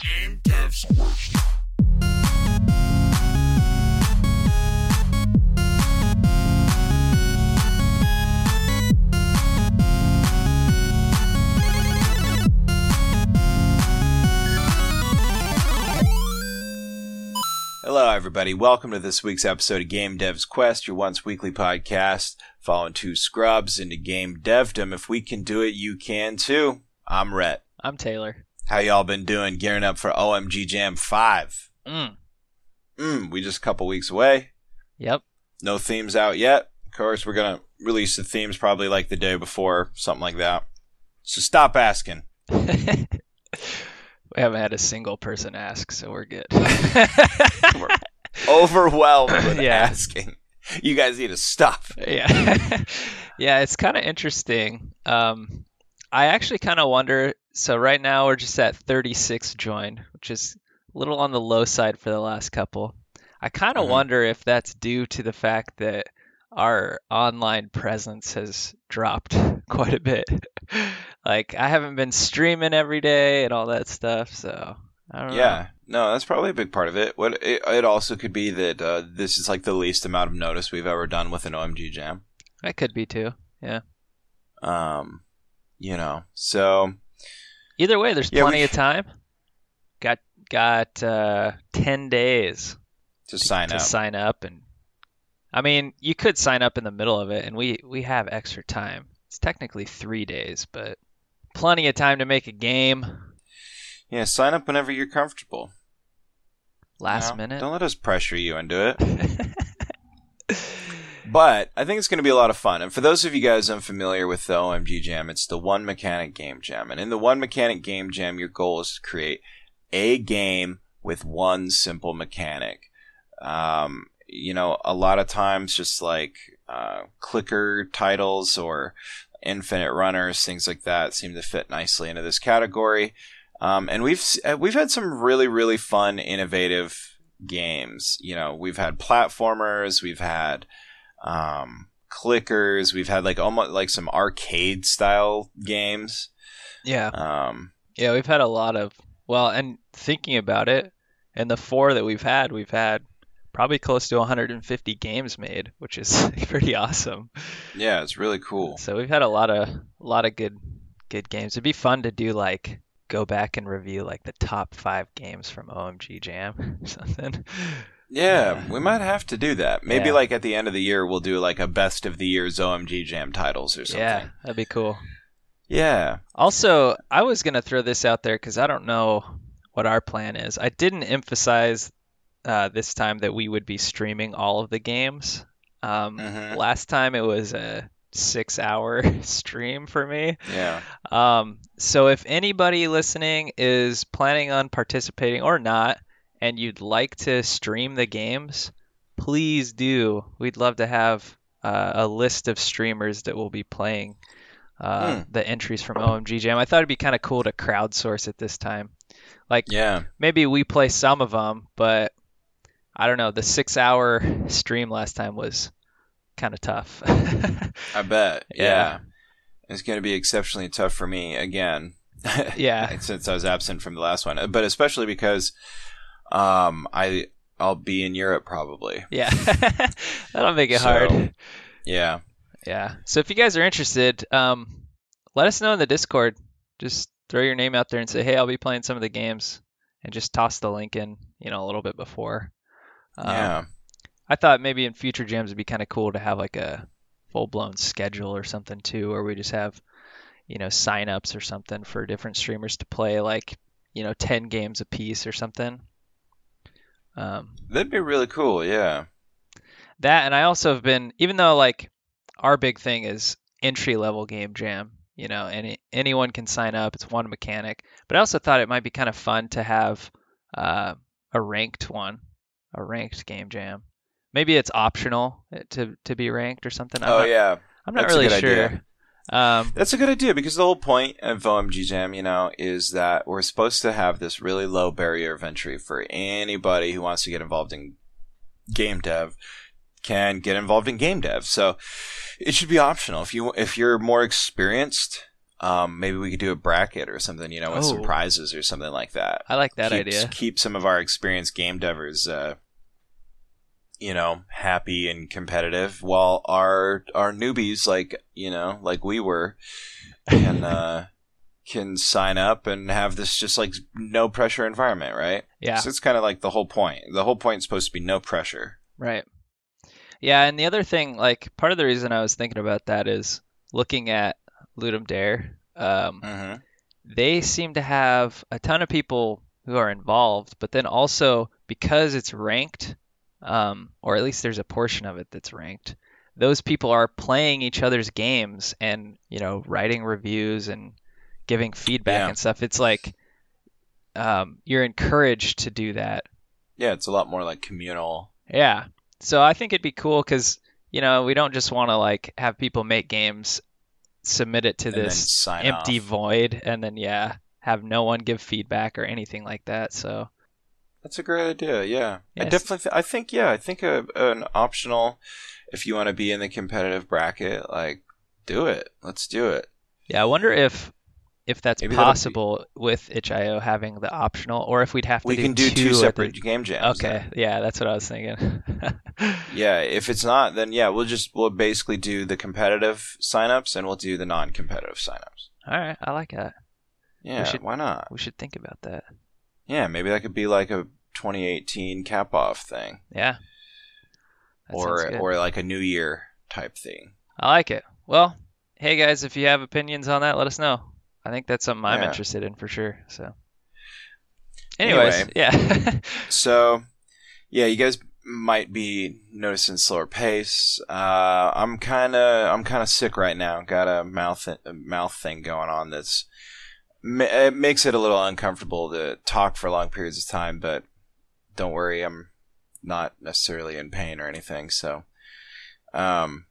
Game Devs Quest. Hello, everybody. Welcome to this week's episode of Game Dev's Quest, your once weekly podcast following two scrubs into game devdom. If we can do it, you can too. I'm Rhett. I'm Taylor. How y'all been doing? Gearing up for OMG Jam 5. Mm. Mm, we just a couple weeks away. Yep. No themes out yet. Of course, we're going to release the themes probably like the day before, something like that. So stop asking. we haven't had a single person ask, so we're good. Overwhelmed with Yeah. asking. You guys need to stop. yeah. yeah, it's kind of interesting. Um, I actually kind of wonder. So right now we're just at 36 joined, which is a little on the low side for the last couple. I kind of Mhm. wonder if that's due to the fact that our online presence has dropped quite a bit. like I haven't been streaming every day and all that stuff, so I don't know. Yeah, no, that's probably a big part of it. What it, it also could be that uh, this is like the least amount of notice we've ever done with an OMG Jam. That could be too. Yeah. Um, you know, so Either way, there's Yeah, plenty we- of time. Got got uh, ten days to sign up to up. sign up, and I mean, you could sign up in the middle of it, and we we have extra time. It's technically three days, but plenty of time to make a game yeah, sign up whenever you're comfortable. you last know? minute. Don't let us pressure you into it. But I think it's going to be a lot of fun. And for those of you guys unfamiliar with the OMG Jam, it's the one mechanic game jam. And in the one mechanic game jam, your goal is to create a game with one simple mechanic. Um, you know, a lot of times just like uh, clicker titles or infinite runners, things like that seem to fit nicely into this category. Um, and we've uh, we've had some really really fun, innovative games. You know, we've had platformers, we've had um, clickers, we've had like almost like some arcade style games. yeah, Um, yeah, we've had a lot of well, and thinking about it, and the four that we've had, we've had probably close to 150 games made, which is pretty awesome. yeah, it's really cool. So we've had a lot of a lot of good good games. It'd be fun to do like go back and review like the top five games from OMG Jam or something. Yeah, we might have to do that. Maybe Yeah. like at the end of the year, we'll do like a best of the year's OMG Jam titles or something. Yeah, that'd be cool. Yeah. Also, I was gonna throw this out there because I don't know what our plan is. I didn't emphasize uh, this time that we would be streaming all of the games. Um, Mhm. Last time it was a six-hour stream for me. Yeah. Um, so if anybody listening is planning on participating or not, and you'd like to stream the games, please do. We'd love to have uh, a list of streamers that will be playing uh, Hmm. the entries from OMG Jam. I thought it'd be kind of cool to crowdsource it this time. Like Yeah. maybe we play some of them, but I don't know. The six-hour stream last time was kind of tough. I bet. Yeah. Yeah. It's going to be exceptionally tough for me again. Yeah. Since I was absent from the last one, but especially because um I I'll be in Europe probably. yeah, that'll make it So- hard. Yeah. Yeah. So if you guys are interested, um, let us know in the Discord. Just throw your name out there and say, "Hey, I'll be playing some of the games," and just toss the link in, you know, a little bit before. Um, yeah. I thought maybe in future jams it'd be kind of cool to have like a full-blown schedule or something too, where we just have, you know, sign-ups or something for different streamers to play like, you know, 10 games a piece or something. Um, That'd be really cool. Yeah. that and I also have been even though like our big thing is entry level game jam, you know, any anyone can sign up. It's one mechanic, but I also thought it might be kind of fun to have uh, a ranked one, a ranked game jam. Maybe it's optional to to be ranked or something. I'm oh not, yeah. I'm not that's really sure. idea. Um, That's a good idea because the whole point of OMG Jam, you know, is that we're supposed to have this really low barrier of entry for anybody who wants to get involved in game dev can get involved in game dev. So it should be optional. If you if you're more experienced, um, maybe we could do a bracket or something, you know, with some Oh. prizes or something like that. I like that keep, idea. Keep some of our experienced game devers, uh, you know, happy and competitive, while our our newbies, like you know, like we were, can uh, can sign up and have this just like no pressure environment, right? Yeah. So it's kind of like the whole point. The whole point is supposed to be no pressure. Right. Yeah, and the other thing, like part of the reason I was thinking about that is looking at Ludum Dare. Um, hmm they seem to have a ton of people who are involved, but then also because it's ranked, um, or at least there's a portion of it that's ranked, those people are playing each other's games and you know writing reviews and giving feedback Yeah. and stuff. It's like um, you're encouraged to do that. Yeah, it's a lot more like communal. Yeah. So I think it'd be cool because you know we don't just want to like have people make games, submit it to and this empty off. void, and then yeah, have no one give feedback or anything like that. So That's a great idea. Yeah, I definitely. Th- I think. Yeah, I think a, an optional, if you want to be in the competitive bracket, like do it. Let's do it. yeah, I wonder if if that's Maybe that'll be- possible with itch.io having the optional, or if we'd have to We do can do two two at the- separate game jams. Okay, yeah, that's what I was thinking. Yeah, if it's not, then yeah, we'll just we'll basically do the competitive signups and we'll do the non-competitive signups. All right, I like that. Yeah, should- why not? We should think about that. Yeah, maybe that could be like a 2018 cap off thing, Yeah. That or or like a New Year type thing. I like it. Well, hey guys, if you have opinions on that, let us know. I think that's something I'm Yeah. interested in for sure. So, anyways, Anyway. yeah, So, yeah, you guys might be noticing slower pace. Uh, I'm kind of I'm kind of sick right now. Got a mouth a mouth thing going on that's it makes it a little uncomfortable to talk for long periods of time. But don't worry, I'm not necessarily in pain or anything. So, um,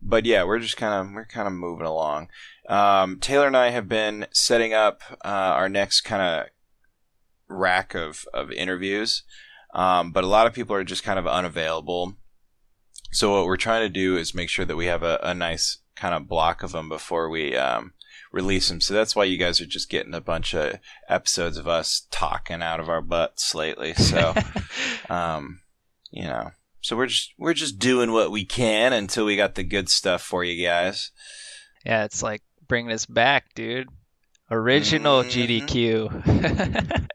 but yeah, we're just kind of we're kind of moving along. Um, Taylor and I have been setting up uh, our next kind of rack of of interviews, um, but a lot of people are just kind of unavailable. So what we're trying to do is make sure that we have a, a nice kind of block of them before we um, release them. So that's why you guys are just getting a bunch of episodes of us talking out of our butts lately. So um, you know, so we're just we're just doing what we can until we got the good stuff for you guys. yeah, it's like bringing us back, dude. Original Mhm. GDQ.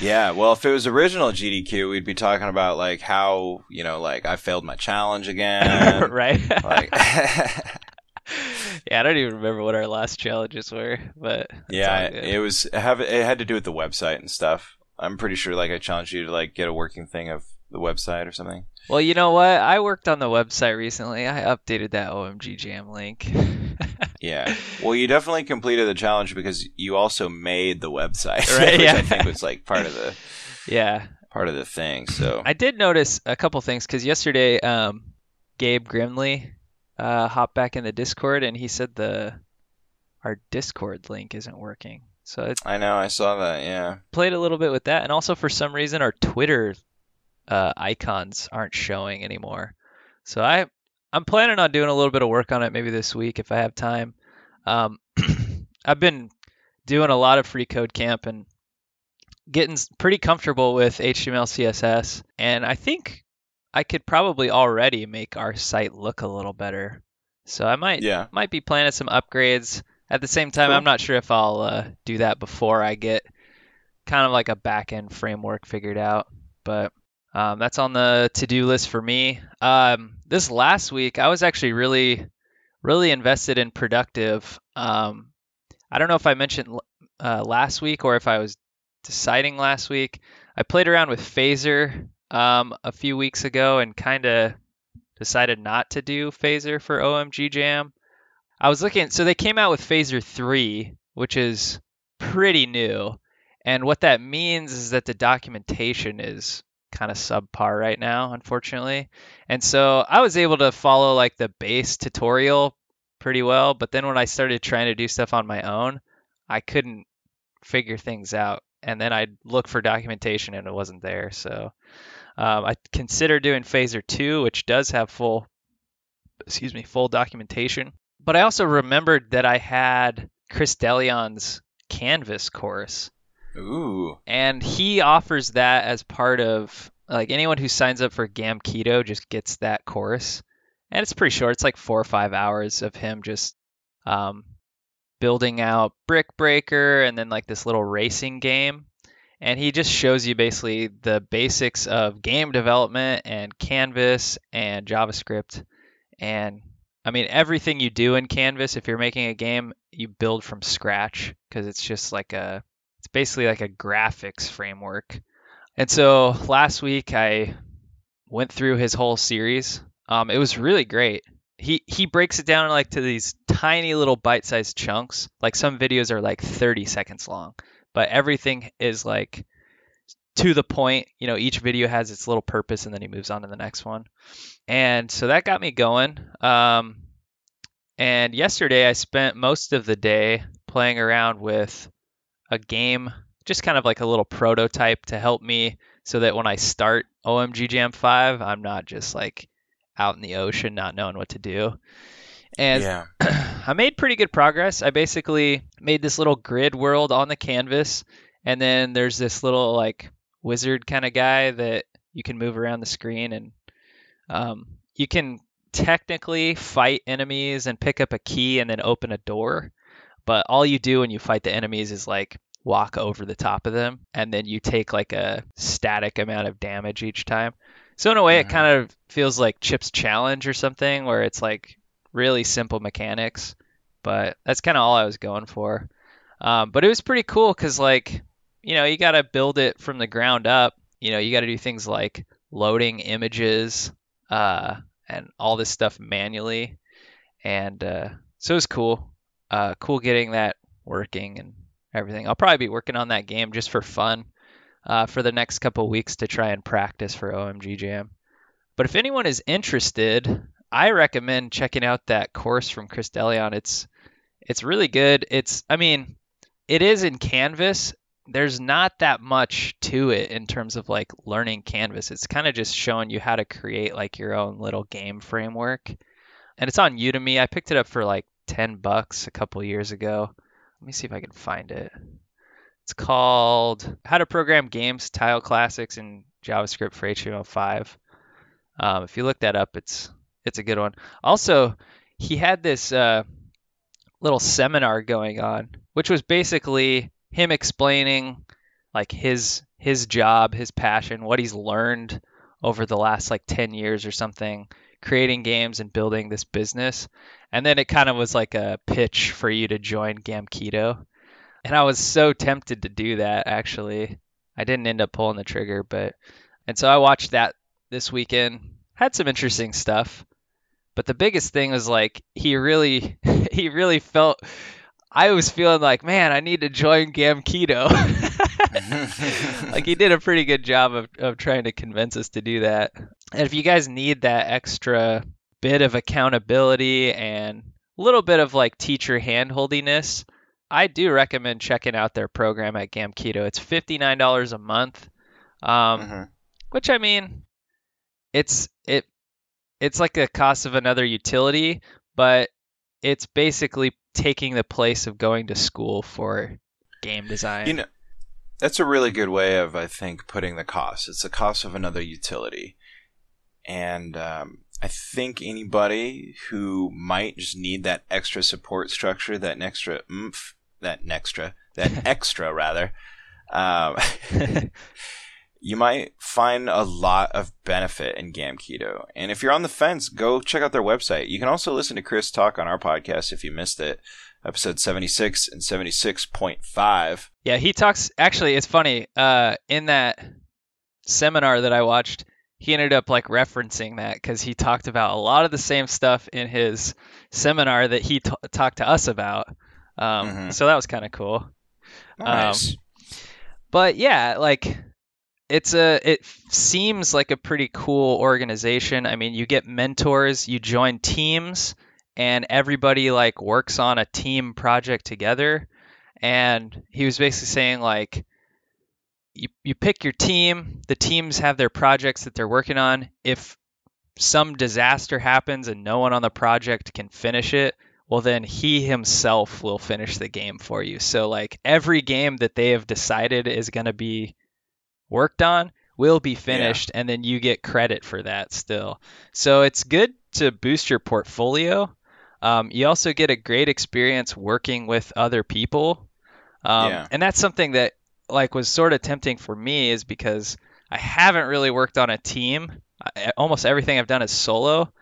Yeah, well, if it was original GDQ, we'd be talking about like how you know, like I failed my challenge again. right? like, yeah, I don't even remember what our last challenges were, but yeah, it was have it had to do with the website and stuff. I'm pretty sure like I challenged you to like get a working thing of the website or something. Well, you know what? I worked on the website recently. I updated that OMG Jam link. Yeah. Well, you definitely completed the challenge because you also made the website, Right, which yeah. I think was like part of the yeah, part of the thing. So I did notice a couple things because yesterday, um, Gabe Grimley uh, hopped back in the Discord and he said the our Discord link isn't working. So it I know I saw that. Yeah. played a little bit with that, and also for some reason our Twitter uh, icons aren't showing anymore. So I I'm planning on doing a little bit of work on it maybe this week if I have time. Um, I've been doing a lot of free code camp and getting pretty comfortable with HTML CSS, and I think I could probably already make our site look a little better. So I might Yeah. might be planning some upgrades. At the same time, Cool. I'm not sure if I'll uh, do that before I get kind of like a back end framework figured out. But um, that's on the to do list for me. Um, this last week, I was actually really, really invested in productive. Um, I don't know if I mentioned uh, last week or if I was deciding last week. I played around with Phaser um, a few weeks ago and kind of decided not to do Phaser for OMG Jam. I was looking, so they came out with Phaser 3, which is pretty new. And what that means is that the documentation is kind of subpar right now, unfortunately. And so I was able to follow like the base tutorial pretty well, but then when I started trying to do stuff on my own, I couldn't figure things out. And then I'd look for documentation and it wasn't there. So um, I considered doing Phaser 2, which does have full, excuse me, full documentation. but I also remembered that I had Chris DeLeon's Canvas course. Ooh. And he offers that as part of like anyone who signs up for Gamkedo just gets that course. And it's pretty short. It's like four or five hours of him just um, building out Brick Breaker and then like this little racing game. And he just shows you basically the basics of game development and Canvas and JavaScript. And I mean, everything you do in Canvas, if you're making a game, you build from scratch because it's just like a, it's basically like a graphics framework. And so last week I went through his whole series. Um, it was really great. He he breaks it down like to these tiny little bite-sized chunks. Like some videos are like 30 seconds long, but everything is like to the point. You know, each video has its little purpose, and then he moves on to the next one. And so that got me going. Um, and yesterday I spent most of the day playing around with a game, just kind of like a little prototype to help me so that when I start OMG Jam 5, I'm not just like out in the ocean not knowing what to do. And Yeah. I made pretty good progress. I basically made this little grid world on the canvas, and then there's this little like wizard kind of guy that you can move around the screen, and um, you can technically fight enemies and pick up a key and then open a door. But all you do when you fight the enemies is like walk over the top of them, and then you take like a static amount of damage each time. So in a way, it Mhm. kind of feels like Chip's Challenge or something, where it's like really simple mechanics. But that's kind of all I was going for. Um, but it was pretty cool because, like, you know, you got to build it from the ground up. You know, you got to do things like loading images uh, and all this stuff manually. And uh, so it was cool. Uh, cool getting that working and everything. I'll probably be working on that game just for fun uh, for the next couple weeks to try and practice for OMG Jam. But if anyone is interested, I recommend checking out that course from Chris DeLeon. It's it's really good. It's I mean, it is in Canvas. There's not that much to it in terms of like learning Canvas. It's kind of just showing you how to create like your own little game framework. And it's on Udemy. I picked it up for like 10 bucks a couple years ago. Let me see if I can find it. It's called How to Program Games Tile Classics in JavaScript for HTML5. Um, if you look that up, it's it's a good one. Also, he had this uh, little seminar going on, which was basically him explaining like his his job, his passion, what he's learned over the last like 10 years or something, creating games and building this business. And then it kind of was like a pitch for you to join Gamkedo. And I was so tempted to do that actually. I didn't end up pulling the trigger, but and so I watched that this weekend. Had some interesting stuff. But the biggest thing was like he really he really felt I was feeling like, man, I need to join Gamkedo. like he did a pretty good job of, of trying to convince us to do that. And if you guys need that extra bit of accountability and a little bit of like teacher handholdiness, I do recommend checking out their program at Gamkedo. It's fifty nine dollars a month, um, Mhm. which I mean, it's it it's like the cost of another utility, but it's basically taking the place of going to school for game design. You know, that's a really good way of, I think, putting the cost. It's the cost of another utility. And um, I think anybody who might just need that extra support structure, that extra oomph, that extra, that extra rather, um, you might find a lot of benefit in Gamkedo. And if you're on the fence, go check out their website. You can also listen to Chris talk on our podcast if you missed it, episode 76 and 76.5. Yeah, he talks. Actually, it's funny. Uh, in that seminar that I watched, he ended up like referencing that because he talked about a lot of the same stuff in his seminar that he t- talked to us about. Um, Mhm. So that was kind of cool. Nice. But yeah, like it's a it seems like a pretty cool organization. I mean, you get mentors, you join teams, and everybody like works on a team project together. And he was basically saying like you you pick your team, the teams have their projects that they're working on. If some disaster happens and no one on the project can finish it, well then he himself will finish the game for you. So like every game that they have decided is going to be worked on will be finished yeah. and then you get credit for that still. So it's good to boost your portfolio. Um, you also get a great experience working with other people. Um, yeah. And that's something that like was sort of tempting for me is because I haven't really worked on a team. I, almost everything I've done is solo.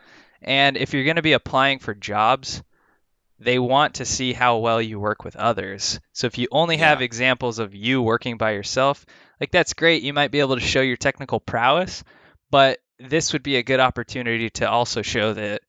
And if you're going to be applying for jobs, they want to see how well you work with others. So if you only have yeah. examples of you working by yourself, like that's great. You might be able to show your technical prowess, but this would be a good opportunity to also show that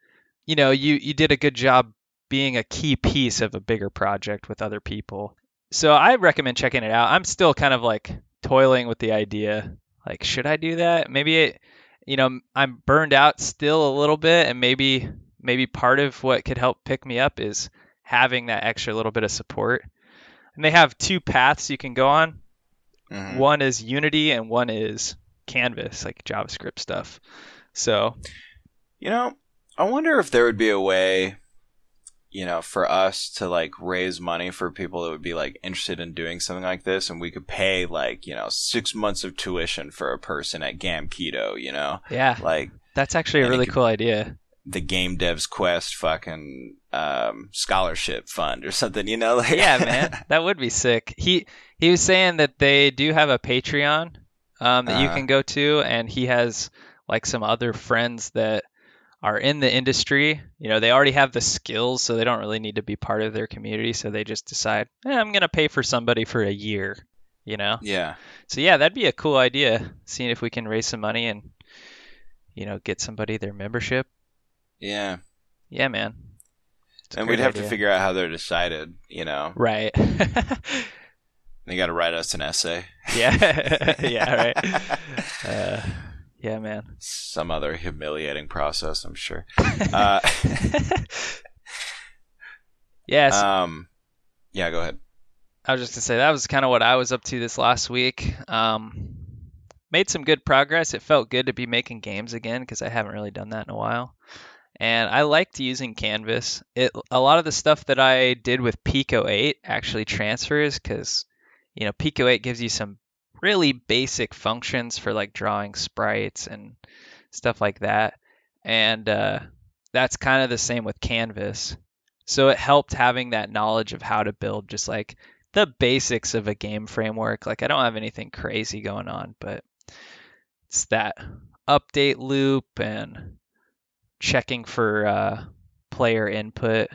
you know you you did a good job being a key piece of a bigger project with other people. So I recommend checking it out. I'm still kind of like toiling with the idea. Like, should I do that? Maybe it, you know, I'm burned out still a little bit, and maybe maybe part of what could help pick me up is having that extra little bit of support. And they have two paths you can go on. Mm-hmm. One is Unity and one is Canvas, like JavaScript stuff. So, you know, I wonder if there would be a way, you know, for us to like raise money for people that would be like interested in doing something like this, and we could pay like you know six months of tuition for a person at Gamkedo, you know? Yeah, like that's actually a really could, cool idea the Game Devs Quest fucking um, scholarship fund or something, you know? Like, yeah, man, that would be sick. He he was saying that they do have a Patreon um, that uh, you uh-huh. can go to, and he has like some other friends that are in the industry. You know, they already have the skills, so they don't really need to be part of their community. So they just decide, eh, I'm gonna pay for somebody for a year. You know? Yeah. So yeah, that'd be a cool idea. Seeing if we can raise some money and you know get somebody their membership yeah. Yeah, man. And we'd have idea. to figure out how they're decided, you know. Right. they got to write us an essay. Yeah. yeah, right. Uh, yeah, man. Some other humiliating process, I'm sure. Uh, yes. Um, yeah, go ahead. I was just gonna say that was kind of what I was up to this last week. Um, made some good progress. It felt good to be making games again because I haven't really done that in a while and I liked using Canvas. It a lot of the stuff that I did with Pico 8 actually transfers because you know Pico 8 gives you some really basic functions for like drawing sprites and stuff like that, and uh, that's kind of the same with Canvas. So it helped having that knowledge of how to build just like the basics of a game framework. Like I don't have anything crazy going on, but it's that update loop and checking for uh, player input,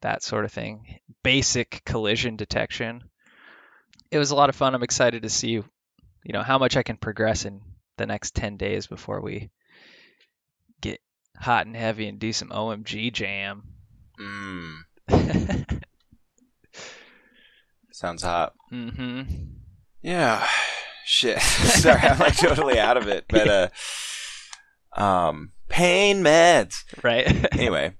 that sort of thing, basic collision detection. It was a lot of fun. I'm excited to see, you know, how much I can progress in the next 10 days before we get hot and heavy and do some OMG jam. Mm. Sounds hot. Mm-hmm. Yeah. Shit. Sorry, I'm like totally out of it. But uh um pain meds. Right. anyway,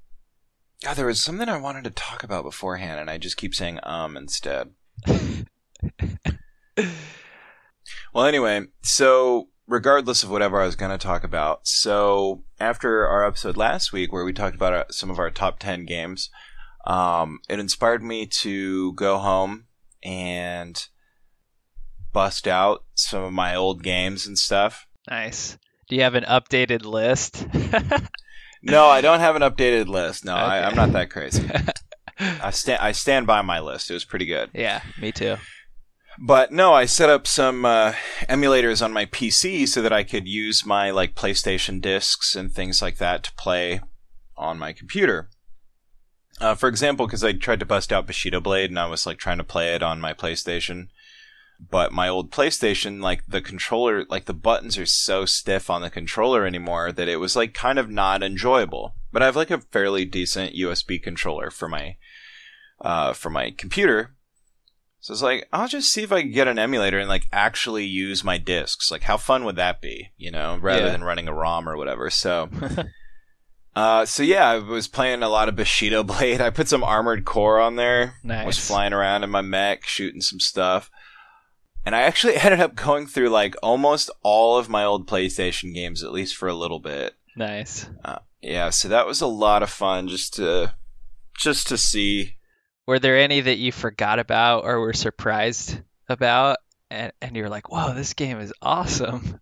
God, there was something I wanted to talk about beforehand, and I just keep saying um instead. well, anyway, so regardless of whatever I was going to talk about, so after our episode last week where we talked about our, some of our top 10 games, um, it inspired me to go home and bust out some of my old games and stuff. Nice. Do you have an updated list? no, I don't have an updated list. No, okay. I, am not that crazy. I stand I stand by my list. It was pretty good. Yeah, me too. But no, I set up some uh, emulators on my PC so that I could use my like PlayStation discs and things like that to play on my computer. Uh, for example, because I tried to bust out Bushido Blade and I was like trying to play it on my PlayStation, but my old PlayStation, like the controller, like the buttons are so stiff on the controller anymore that it was like kind of not enjoyable. But I have like a fairly decent USB controller for my, uh, for my computer. So it's like, I'll just see if I can get an emulator and like actually use my discs. Like, how fun would that be? You know, rather yeah. than running a ROM or whatever. So, uh, so yeah, I was playing a lot of Bushido Blade. I put some Armored Core on there. Nice. Was flying around in my mech, shooting some stuff. And I actually ended up going through like almost all of my old PlayStation games, at least for a little bit. Nice. Uh, yeah, so that was a lot of fun just to just to see. Were there any that you forgot about or were surprised about, and and you're like, "Whoa, this game is awesome."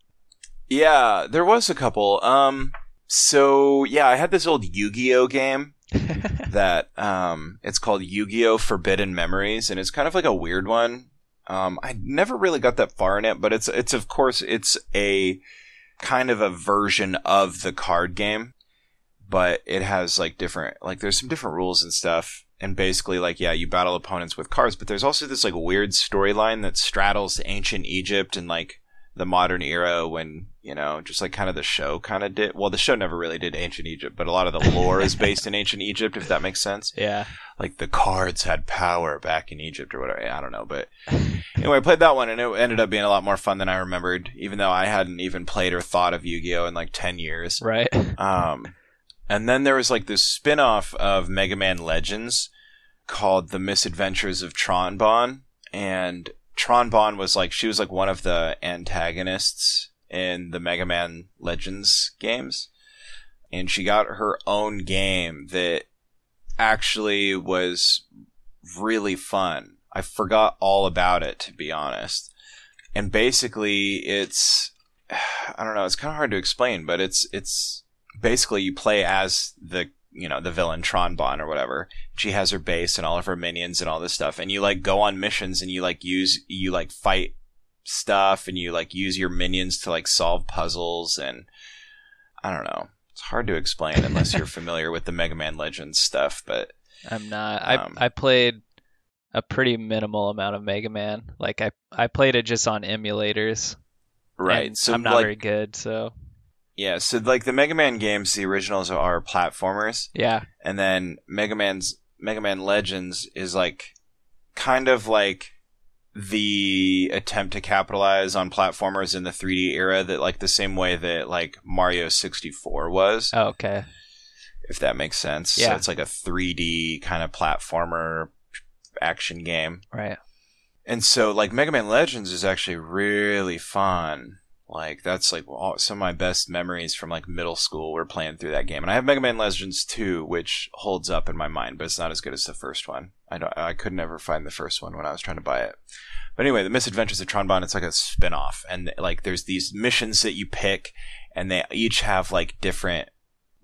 Yeah, there was a couple. Um, so yeah, I had this old Yu-Gi-Oh game that um, it's called Yu-Gi-Oh Forbidden Memories, and it's kind of like a weird one. Um, I never really got that far in it, but it's it's of course it's a kind of a version of the card game, but it has like different like there's some different rules and stuff. And basically, like, yeah, you battle opponents with cards, but there's also this like weird storyline that straddles ancient Egypt and like the modern era when you know just like kind of the show kind of did well the show never really did ancient egypt but a lot of the lore is based in ancient egypt if that makes sense yeah. like the cards had power back in egypt or whatever i don't know but anyway i played that one and it ended up being a lot more fun than i remembered even though i hadn't even played or thought of yu-gi-oh in like 10 years Right. um, and then there was like this spin-off of Mega Man Legends called The Misadventures of Tron Bonne. And Tron Bonne was like she was like one of the antagonists in the Mega Man Legends games. And she got her own game that actually was really fun. I forgot all about it to be honest. And basically it's I don't know, it's kind of hard to explain, but it's it's basically you play as the you know the villain Tron Bonne or whatever. She has her base and all of her minions and all this stuff, and you like go on missions and you like use you like fight stuff and you like use your minions to like solve puzzles and I don't know. It's hard to explain unless you're familiar with the Mega Man Legends stuff, but I'm not. I Um, I played a pretty minimal amount of Mega Man. Like I I played it just on emulators. right. and So I'm not like very good, so yeah, so like the Mega Man games, the originals are platformers. yeah. and then Mega Man's Mega Man Legends is like kind of like the attempt to capitalize on platformers in the 3D era that like the same way that like Mario 64 was Oh, okay. if that makes sense. Yeah. So it's like a 3D kind of platformer action game. Right. And so like Mega Man Legends is actually really fun. Like that's like all, some of my best memories from like middle school were playing through that game. And I have Mega Man Legends 2 which holds up in my mind, but it's not as good as the first one. I don't I could never find the first one when I was trying to buy it. But anyway, the Misadventures of Tron Bonne, it's like a spin-off and like there's these missions that you pick and they each have like different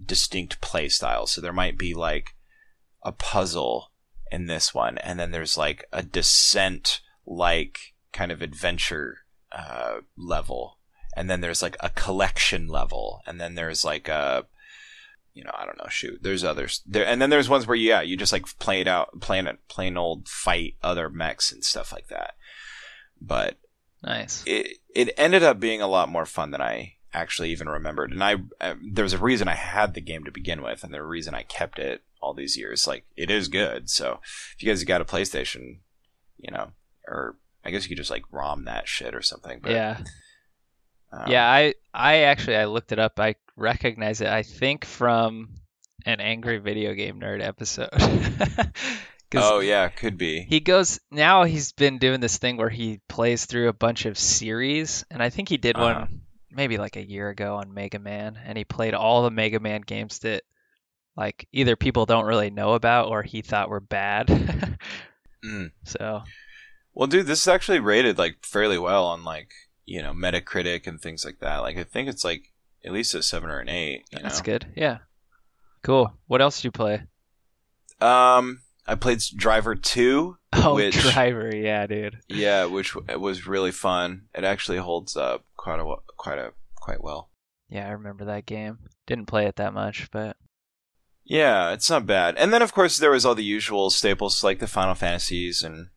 distinct play styles. So there might be like a puzzle in this one, and then there's like a descent like kind of adventure uh, level, and then there's like a collection level, and then there's like a you know I don't know shoot there's others there, and then there's ones where yeah you just like play it out plain plain old fight other mechs and stuff like that, but Nice. it it ended up being a lot more fun than I actually even remembered. And I uh, there's a reason I had the game to begin with, and the reason I kept it all these years. Like it is good. So if you guys got a PlayStation, you know, or I guess you could just like ROM that shit or something. But, yeah. Um, Yeah, I I actually I looked it up. I recognize it. I think from an angry video game nerd episode. Oh yeah, could be. he goes now he's been doing this thing where he plays through a bunch of series and I think he did Uh-huh. one maybe like a year ago on Mega Man and he played all the Mega Man games that like either people don't really know about or he thought were bad. Mm. So, Well, dude, this is actually rated like fairly well on like you know Metacritic and things like that. Like I think it's like at least a seven or an eight. You that's know? good. Yeah. Cool. What else did you play? Um, I played Driver Two. Oh, Which- Driver. Yeah, dude. Yeah, which was really fun. It actually holds up quite a quite a quite well. Yeah, I remember that game. Didn't play it that much, but Yeah, it's not bad. And then of course there was all the usual staples like the Final Fantasies and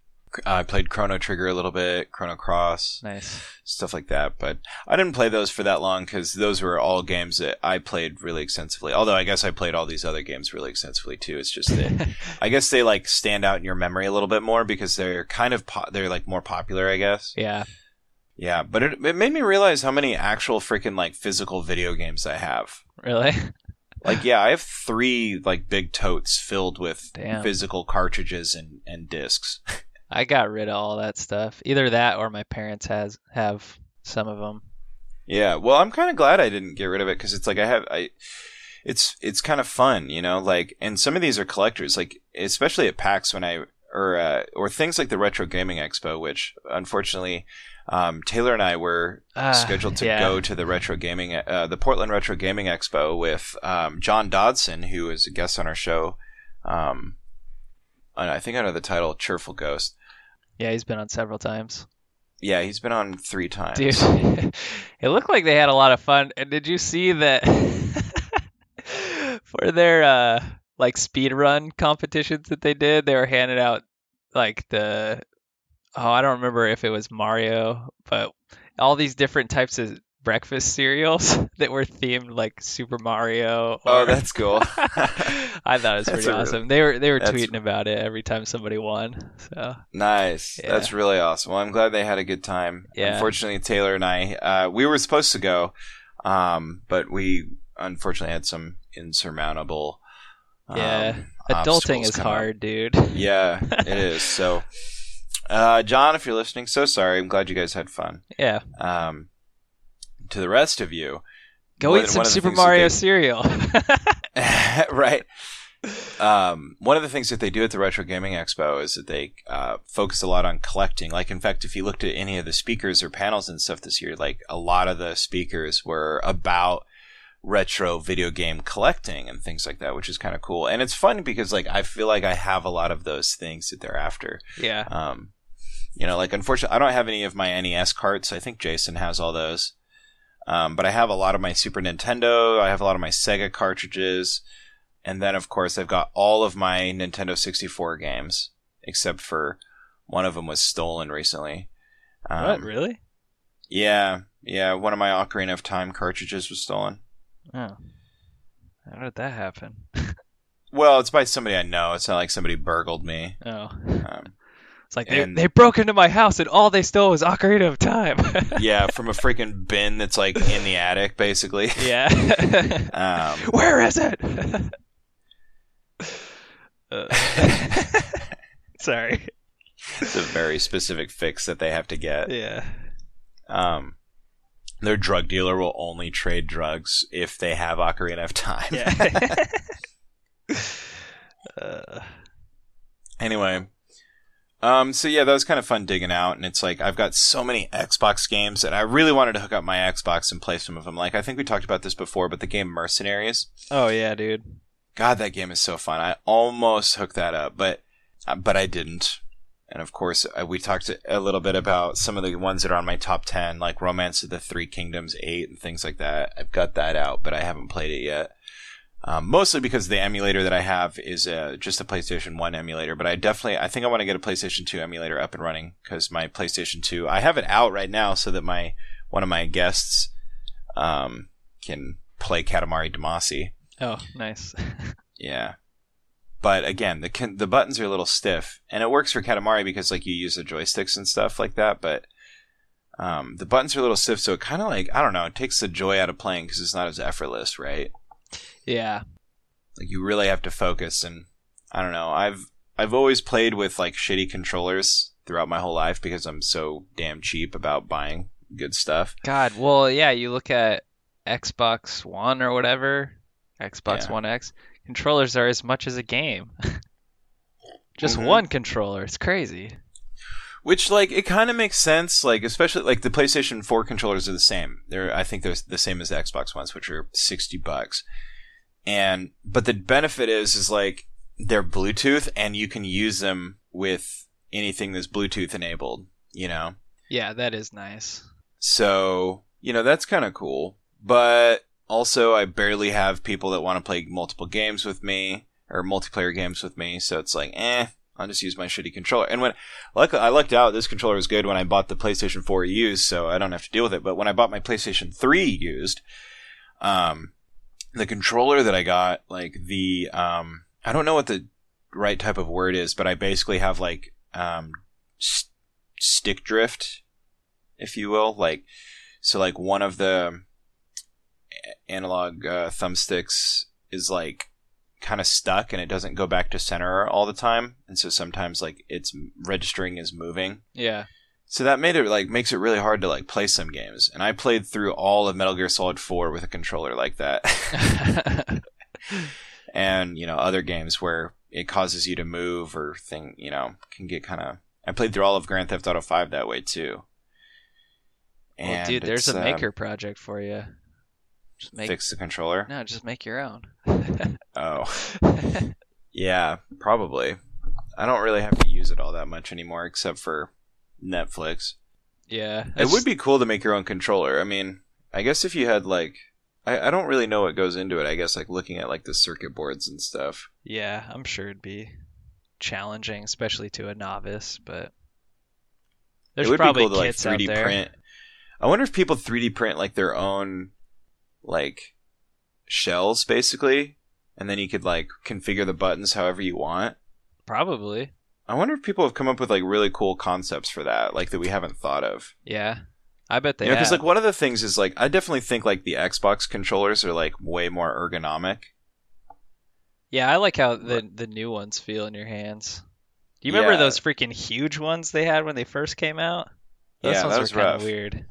I played Chrono Trigger a little bit, Chrono Cross, nice. stuff like that. But I didn't play those for that long because those were all games that I played really extensively. Although I guess I played all these other games really extensively too. It's just that I guess they like stand out in your memory a little bit more because they're kind of po- they're like more popular. I guess. yeah. Yeah, but it, it made me realize how many actual freaking like physical video games I have. Really? Like, yeah, I have three like big totes filled with Damn. physical cartridges and and discs. I got rid of all that stuff. Either that or my parents has have some of them. yeah, well, I'm kind of glad I didn't get rid of it because it's like I have I. it's it's kind of fun, you know. Like, and some of these are collectors, like especially at PAX when I or uh, or things like the Retro Gaming Expo, which unfortunately um, Taylor and I were Ah, scheduled to yeah. go to the Retro Gaming, uh, the Portland Retro Gaming Expo with um, John Dodson, who is a guest on our show. Um, and I think under the title "Cheerful Ghost." Yeah, he's been on several times. Yeah, he's been on three times. Dude, it looked like they had a lot of fun. And did you see that for their uh like speed run competitions that they did, they were handing out like the oh, I don't remember if it was Mario, but all these different types of breakfast cereals that were themed like Super Mario. Oh, that's cool. I thought it was pretty a really- awesome. They were they were tweeting about it every time somebody won. So Nice. Yeah. That's really awesome. Well, I'm glad they had a good time. Yeah. Unfortunately, Taylor and I, uh, we were supposed to go, um, but we unfortunately had some insurmountable. Um, Yeah. adulting is come up. hard, dude. Yeah, it is. So, uh, John, if you're listening, so sorry. I'm glad you guys had fun. yeah. Um, to the rest of you, Go one- eat some one of the Super Mario they- cereal. right. Um, one of the things that they do at the Retro Gaming Expo is that they uh, focus a lot on collecting. Like, in fact, if you looked at any of the speakers or panels and stuff this year, like a lot of the speakers were about retro video game collecting and things like that, which is kind of cool. And it's fun because, like, I feel like I have a lot of those things that they're after. yeah. Um, you know, like unfortunately, I don't have any of my NES carts. I think Jason has all those. Um, but I have a lot of my Super Nintendo. I have a lot of my Sega cartridges, and then of course I've got all of my Nintendo 64 games, except for one of them was stolen recently. Um, what? Really? Yeah, yeah. One of my Ocarina of Time cartridges was stolen. Oh. How did that happen? Well, it's by somebody I know. It's not like somebody burgled me. Oh. Um, It's like they, And- they broke into my house and all they stole was Ocarina of Time. yeah, from a freaking bin that's like in the attic, basically. yeah. Um, Where is it? Uh, sorry. it's a very specific fix that they have to get. Yeah. Um, their drug dealer will only trade drugs if they have Ocarina of Time. Yeah. uh, anyway, um, so yeah, that was kind of fun digging out, and it's like I've got so many Xbox games, and I really wanted to hook up my Xbox and play some of them. Like I think we talked about this before, but the game Mercenaries, oh yeah, dude. God, that game is so fun. I almost hooked that up, but uh, but I didn't. And of course, uh, we talked a little bit about some of the ones that are on my top 10, like Romance of the Three Kingdoms 8 and things like that. I've got that out, but I haven't played it yet. Um, mostly because the emulator that I have is uh, just a PlayStation 1 emulator, but I definitely, I think I want to get a PlayStation 2 emulator up and running because my PlayStation 2, I have it out right now so that my, one of my guests, um, can play Katamari Damacy. Oh, nice. Yeah. But again, the the buttons are a little stiff, and it works for Katamari because like you use the joysticks and stuff like that. But um, the buttons are a little stiff, so it kind of like I don't know, it takes the joy out of playing because it's not as effortless, right? Yeah. Like you really have to focus, and I don't know. I've I've always played with like shitty controllers throughout my whole life because I'm so damn cheap about buying good stuff. God, well, yeah, you look at Xbox One or whatever, Xbox Yeah. One X, controllers are as much as a game. Just Mhm. one controller. It's crazy. Which like it kind of makes sense, like especially like the PlayStation 4 controllers are the same. They're I think they're the same as the Xbox ones, which are sixty bucks. And but the benefit is is like they're Bluetooth and you can use them with anything that's Bluetooth enabled, you know? Yeah, that is nice. So, you know, that's kind of cool. But also, I barely have people that want to play multiple games with me or multiplayer games with me. So it's like, eh, I'll just use my shitty controller. And when, luckily, I lucked out. This controller was good when I bought the PlayStation 4 used, so I don't have to deal with it. But when I bought my PlayStation 3 used, um, the controller that I got, like the, um, I don't know what the right type of word is, but I basically have like, um, st- stick drift, if you will. Like, so like one of the analog uh, thumbsticks is like kind of stuck and it doesn't go back to center all the time, and so sometimes like it's registering as moving. Yeah. So that made it like makes it really hard to like play some games. And I played through all of Metal Gear Solid 4 with a controller like that. and you know other games where it causes you to move or thing you know can get kind of i played through all of grand theft auto 5 that way too well, dude, there's a maker uh, project for you. Just make, fix the controller. No, just make your own. oh, yeah, probably. I don't really have to use it all that much anymore, except for Netflix. Yeah, it would be cool to make your own controller. I mean, I guess if you had like, I, I don't really know what goes into it. I guess like looking at like the circuit boards and stuff. Yeah, I'm sure it'd be challenging, especially to a novice. But there's probably cool kits like, 3D out there. print. I wonder if people 3D print like their own like shells basically, and then you could like configure the buttons however you want. Probably. I wonder if people have come up with like really cool concepts for that, like that we haven't thought of. Yeah, I bet they. Yeah, because like one of the things is like I definitely think like the Xbox controllers are like way more ergonomic. Yeah, I like how the the new ones feel in your hands. Do you remember yeah. those freaking huge ones they had when they first came out? Those yeah, ones that was were kind of weird.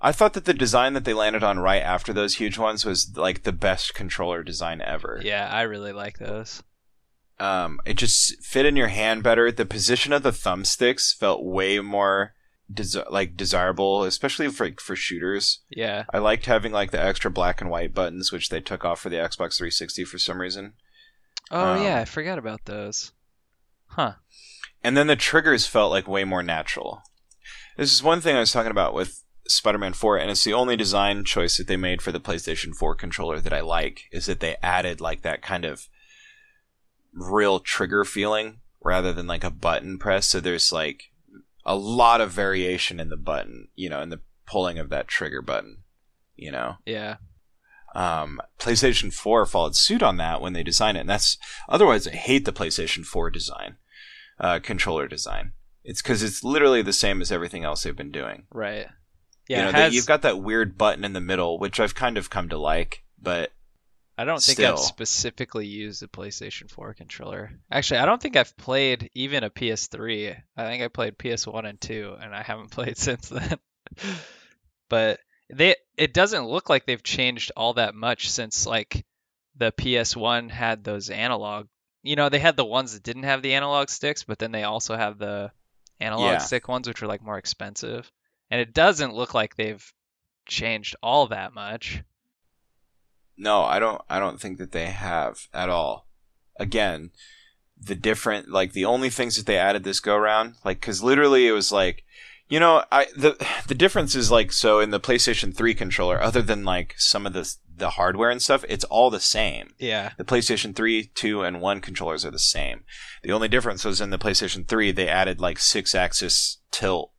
I thought that the design that they landed on right after those huge ones was like the best controller design ever. Yeah, I really like those. Um, it just fit in your hand better. The position of the thumbsticks felt way more desi- like desirable, especially for for shooters. Yeah, I liked having like the extra black and white buttons, which they took off for the Xbox 360 for some reason. Oh um, yeah, I forgot about those. Huh. And then the triggers felt like way more natural. This is one thing I was talking about with Spider-Man 4 and it's the only design choice that they made for the PlayStation 4 controller that I like is that they added like that kind of real trigger feeling rather than like a button press so there's like a lot of variation in the button, you know, in the pulling of that trigger button, you know. Yeah. Um, PlayStation 4 followed suit on that when they designed it and that's otherwise I hate the PlayStation 4 design uh, controller design. It's cuz it's literally the same as everything else they've been doing. Right. Yeah, you know, has... you've got that weird button in the middle, which I've kind of come to like, but I don't think I've specifically used a PlayStation 4 controller. Actually, I don't think I've played even a PS3. I think I played PS1 and 2, and I haven't played since then. but they it doesn't look like they've changed all that much since like the PS1 had those analog. You know, they had the ones that didn't have the analog sticks, but then they also have the analog yeah. stick ones, which are like more expensive and it doesn't look like they've changed all that much. No, I don't. I don't think that they have at all. Again, the different like the only things that they added this go around, like because literally it was like, you know, I the the difference is like so in the PlayStation Three controller, other than like some of the the hardware and stuff, it's all the same. Yeah. The PlayStation 3, 2, and 1 controllers are the same. The only difference was in the PlayStation 3, they added like six axis tilt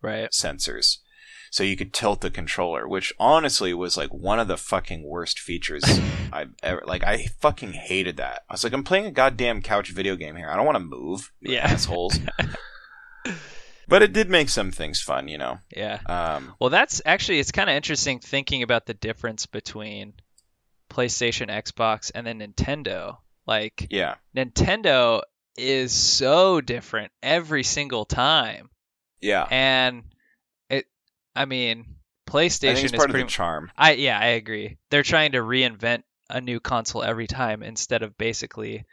right sensors so you could tilt the controller which honestly was like one of the fucking worst features i've ever like i fucking hated that. I was like i'm playing a goddamn couch video game here. I don't want to move yeah. assholes. But it did make some things fun you know? Yeah. Um, well that's actually it's kind of interesting thinking about the difference between playstation xbox and then nintendo. Like yeah. Nintendo is so different every single time. Yeah. And I mean, PlayStation I is part pretty, of the charm. I yeah, I agree. They're trying to reinvent a new console every time instead of basically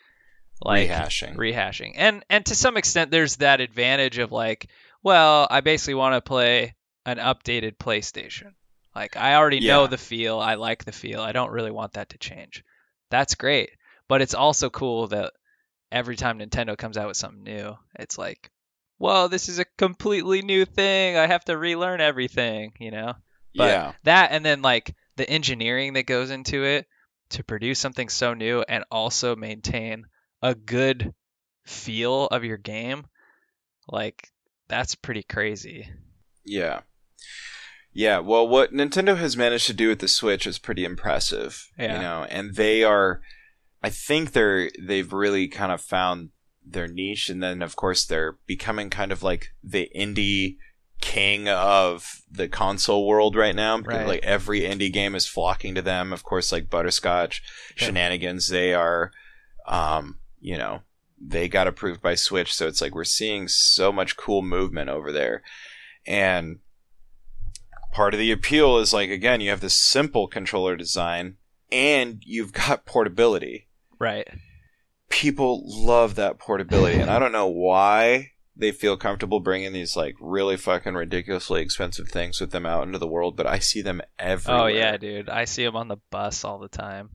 like rehashing. Rehashing. And and to some extent there's that advantage of like, well, I basically want to play an updated PlayStation. Like I already yeah. know the feel, I like the feel. I don't really want that to change. That's great. But it's also cool that every time Nintendo comes out with something new, it's like, whoa, this is a completely new thing. I have to relearn everything, you know? But yeah. that and then like the engineering that goes into it to produce something so new and also maintain a good feel of your game, like that's pretty crazy. Yeah. Yeah, well what Nintendo has managed to do with the Switch is pretty impressive, yeah. you know, and they are I think they're they've really kind of found their niche and then of course they're becoming kind of like the indie king of the console world right now right. like every indie game is flocking to them of course like butterscotch yeah. shenanigans they are um you know they got approved by switch so it's like we're seeing so much cool movement over there and part of the appeal is like again you have this simple controller design and you've got portability. Right. People love that portability, and I don't know why they feel comfortable bringing these like really fucking ridiculously expensive things with them out into the world, but I see them everywhere. Oh yeah, dude. I see them on the bus all the time.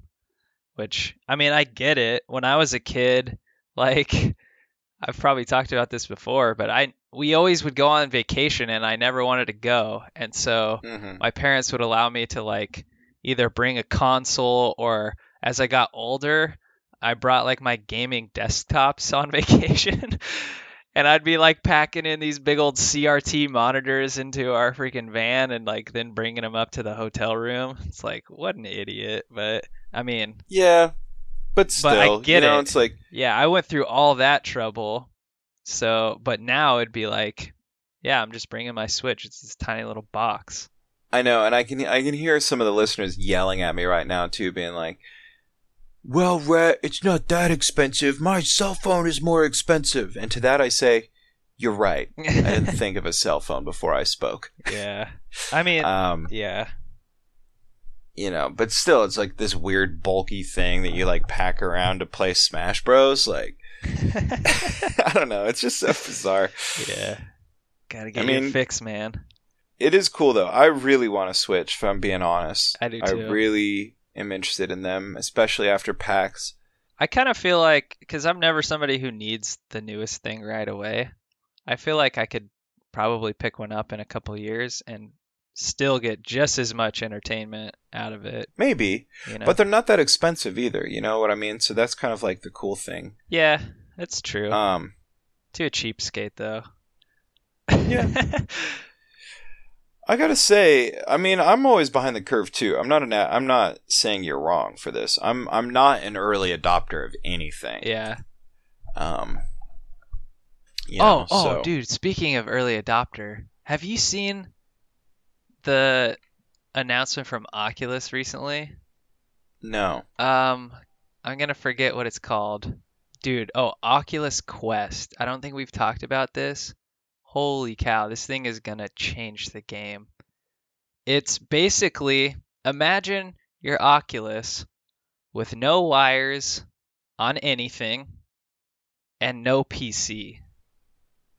Which I mean, I get it. When I was a kid, like I've probably talked about this before, but I we always would go on vacation and I never wanted to go. And so Mhm. my parents would allow me to like either bring a console or as I got older, I brought like my gaming desktops on vacation. and I'd be like packing in these big old CRT monitors into our freaking van and like then bringing them up to the hotel room. It's like what an idiot, but I mean, Yeah, but still, But I get you know, it. it's like yeah, I went through all that trouble. So, but now it'd be like, yeah, I'm just bringing my Switch. It's this tiny little box. I know, and I can I can hear some of the listeners yelling at me right now too, being like, "Well, Rhett, it's not that expensive. My cell phone is more expensive." And to that, I say, "You're right. I didn't think of a cell phone before I spoke." yeah. I mean, Um, yeah. you know, but still, it's like this weird bulky thing that you like pack around to play Smash Bros. Like, I don't know, it's just so bizarre. yeah. Gotta get I your fix, man. It is cool though. I really want to switch. If I'm being honest, I do I really am interested in them, especially after PAX. I kind of feel like because I'm never somebody who needs the newest thing right away. I feel like I could probably pick one up in a couple years and still get just as much entertainment out of it. Maybe, You know? but they're not that expensive either. You know what I mean? So that's kind of like the cool thing. yeah, that's true. Um, to a cheapskate though. Yeah. I gotta say, I mean, I'm always behind the curve too. I'm not an. I'm not saying you're wrong for this. I'm. I'm not an early adopter of anything. yeah. Um. you oh, know, oh, so- dude. Speaking of early adopter, have you seen the announcement from Oculus recently? No. Um, I'm gonna forget what it's called. Dude, oh, Oculus Quest. I don't think we've talked about this. Holy cow, this thing is gonna change the game. It's basically imagine your Oculus with no wires on anything and no PC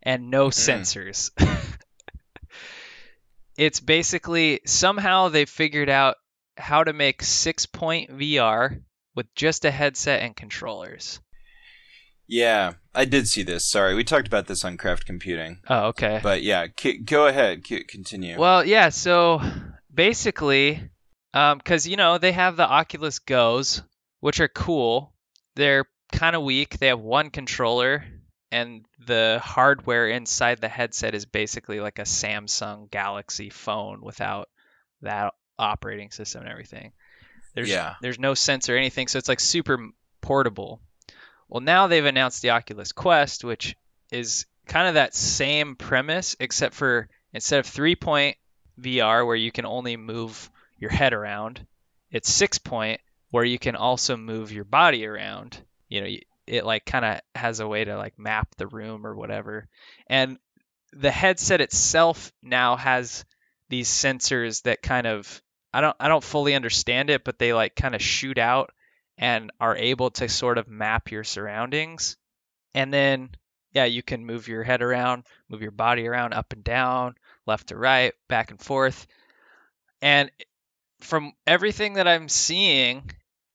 and no hmm. sensors. it's basically somehow they figured out how to make six point VR with just a headset and controllers. Yeah, I did see this. Sorry, we talked about this on Craft Computing. Oh, okay. But yeah, c- go ahead. C- continue. Well, yeah, so basically, um, because, you know, they have the Oculus Goes, which are cool. They're kind of weak. They have one controller, and the hardware inside the headset is basically like a Samsung Galaxy phone without that operating system and everything. There's, Yeah. There's no sensor or anything, so it's like super portable. Well, now they've announced the Oculus Quest, which is kind of that same premise, except for instead of three point VR where you can only move your head around, it's six point where you can also move your body around. You know, it like kind of has a way to like map the room or whatever. And the headset itself now has these sensors that kind of I don't I don't fully understand it, but they like kind of shoot out and are able to sort of map your surroundings. And then yeah, you can move your head around, move your body around up and down, left to right, back and forth. And from everything that I'm seeing,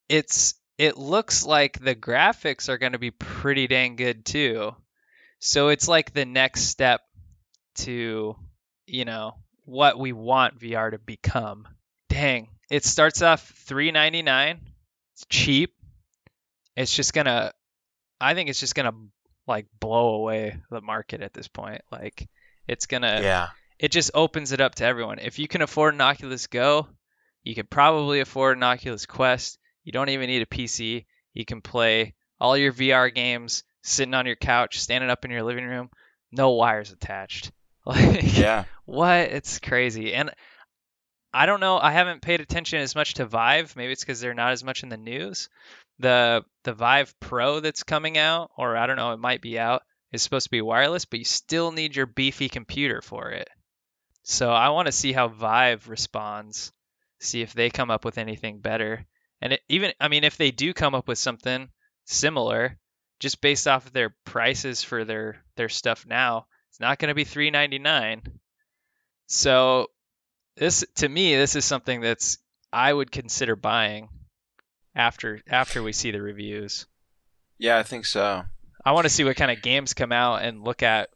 it's it looks like the graphics are going to be pretty dang good too. So it's like the next step to, you know, what we want VR to become. Dang, it starts off 3.99. It's cheap. It's just going to I think it's just going to like blow away the market at this point. Like it's going to yeah. it just opens it up to everyone. If you can afford an Oculus Go, you could probably afford an Oculus Quest. You don't even need a PC. You can play all your VR games sitting on your couch, standing up in your living room, no wires attached. Like Yeah. what? It's crazy. And I don't know. I haven't paid attention as much to Vive. Maybe it's because they're not as much in the news. The the Vive Pro that's coming out, or I don't know, it might be out, is supposed to be wireless, but you still need your beefy computer for it. So I want to see how Vive responds, see if they come up with anything better. And it, even, I mean, if they do come up with something similar, just based off of their prices for their their stuff now, it's not going to be 3.99. So this, to me, this is something that's I would consider buying after after we see the reviews. Yeah, I think so. I want to see what kind of games come out and look at,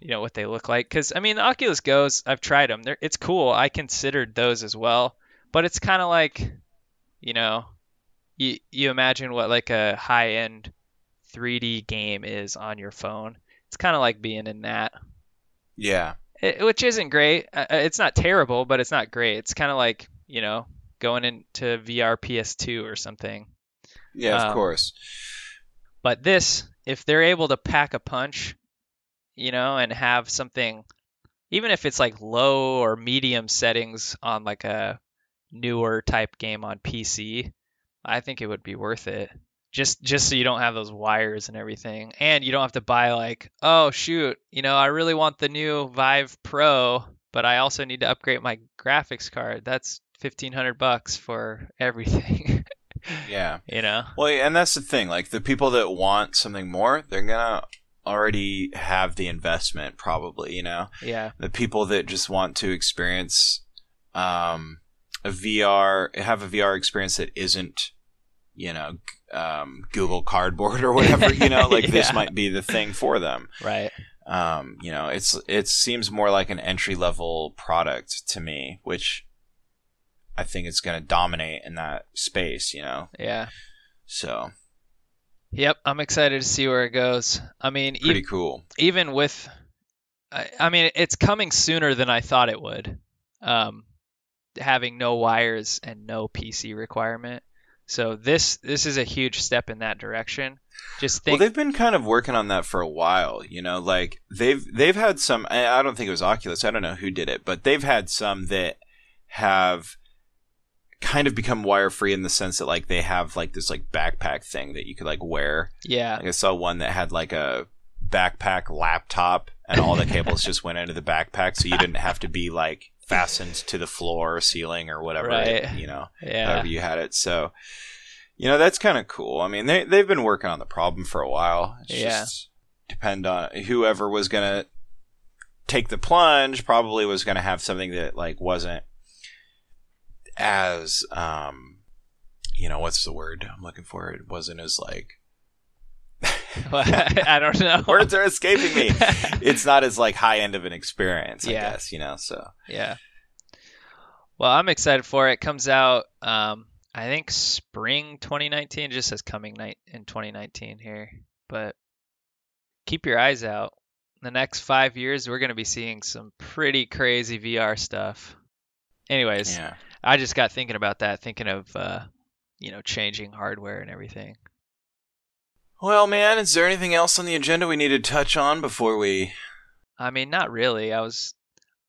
you know, what they look like. Because I mean, the Oculus Go's, I've tried them. They're, it's cool. I considered those as well, but it's kind of like, you know, you you imagine what like a high end 3D game is on your phone. It's kind of like being in that. Yeah. It, which isn't great. Uh, it's not terrible, but it's not great. It's kind of like you know going into VR PS2 or something. Yeah, of Um, course. But this, if they're able to pack a punch, you know, and have something, even if it's like low or medium settings on like a newer type game on PC, I think it would be worth it. Just just so you don't have those wires and everything, and you don't have to buy like, oh shoot, you know, I really want the new Vive Pro, but I also need to upgrade my graphics card. That's fifteen hundred bucks for everything, Yeah. you know. Well, and that's the thing. Like the people that want something more, they're gonna already have the investment, probably. You know, Yeah. the people that just want to experience um, a VR, have a VR experience that isn't, you know, um, Google Cardboard or whatever. You know, like this might be the thing for them. Right. Um, you know, it's it seems more like an entry level product to me, which I think it's going to dominate in that space. You know, Yeah. so Yep. I'm excited to see where it goes. I mean, e- pretty cool. even with, I, I mean, it's coming sooner than I thought it would. Um, having no wires and no PC requirement. So this this is a huge step in that direction. Just Well, they've been kind of working on that for a while, you know. Like they've they've had some. I I don't think it was Oculus. I don't know who did it, but they've had some that have kind of become wire free in the sense that like they have like this like backpack thing that you could like wear. yeah. Like I saw one that had like a backpack laptop, and all the cables just went into the backpack, so you didn't have to be like fastened to the floor or ceiling or whatever. Right. You know Yeah. however you had it. So, you know, that's kind of cool. I mean, they they've been working on the problem for a while. It's Yeah. just depend on whoever was gonna take the plunge. Probably was gonna have something that like wasn't as um, you know, what's the word I'm looking for? It wasn't as like I don't know. words are escaping me. It's not as like high end of an experience, I Yeah. guess. You know, so Yeah. Well, I'm excited for it. It comes out, um, I think spring 2019. It just says coming night in 2019 here, but keep your eyes out. The next five years, we're going to be seeing some pretty crazy VR stuff. Anyways, yeah. I just got thinking about that, thinking of, uh, you know, changing hardware and everything. Well, man, is there anything else on the agenda we need to touch on before we? I mean, not really. I was,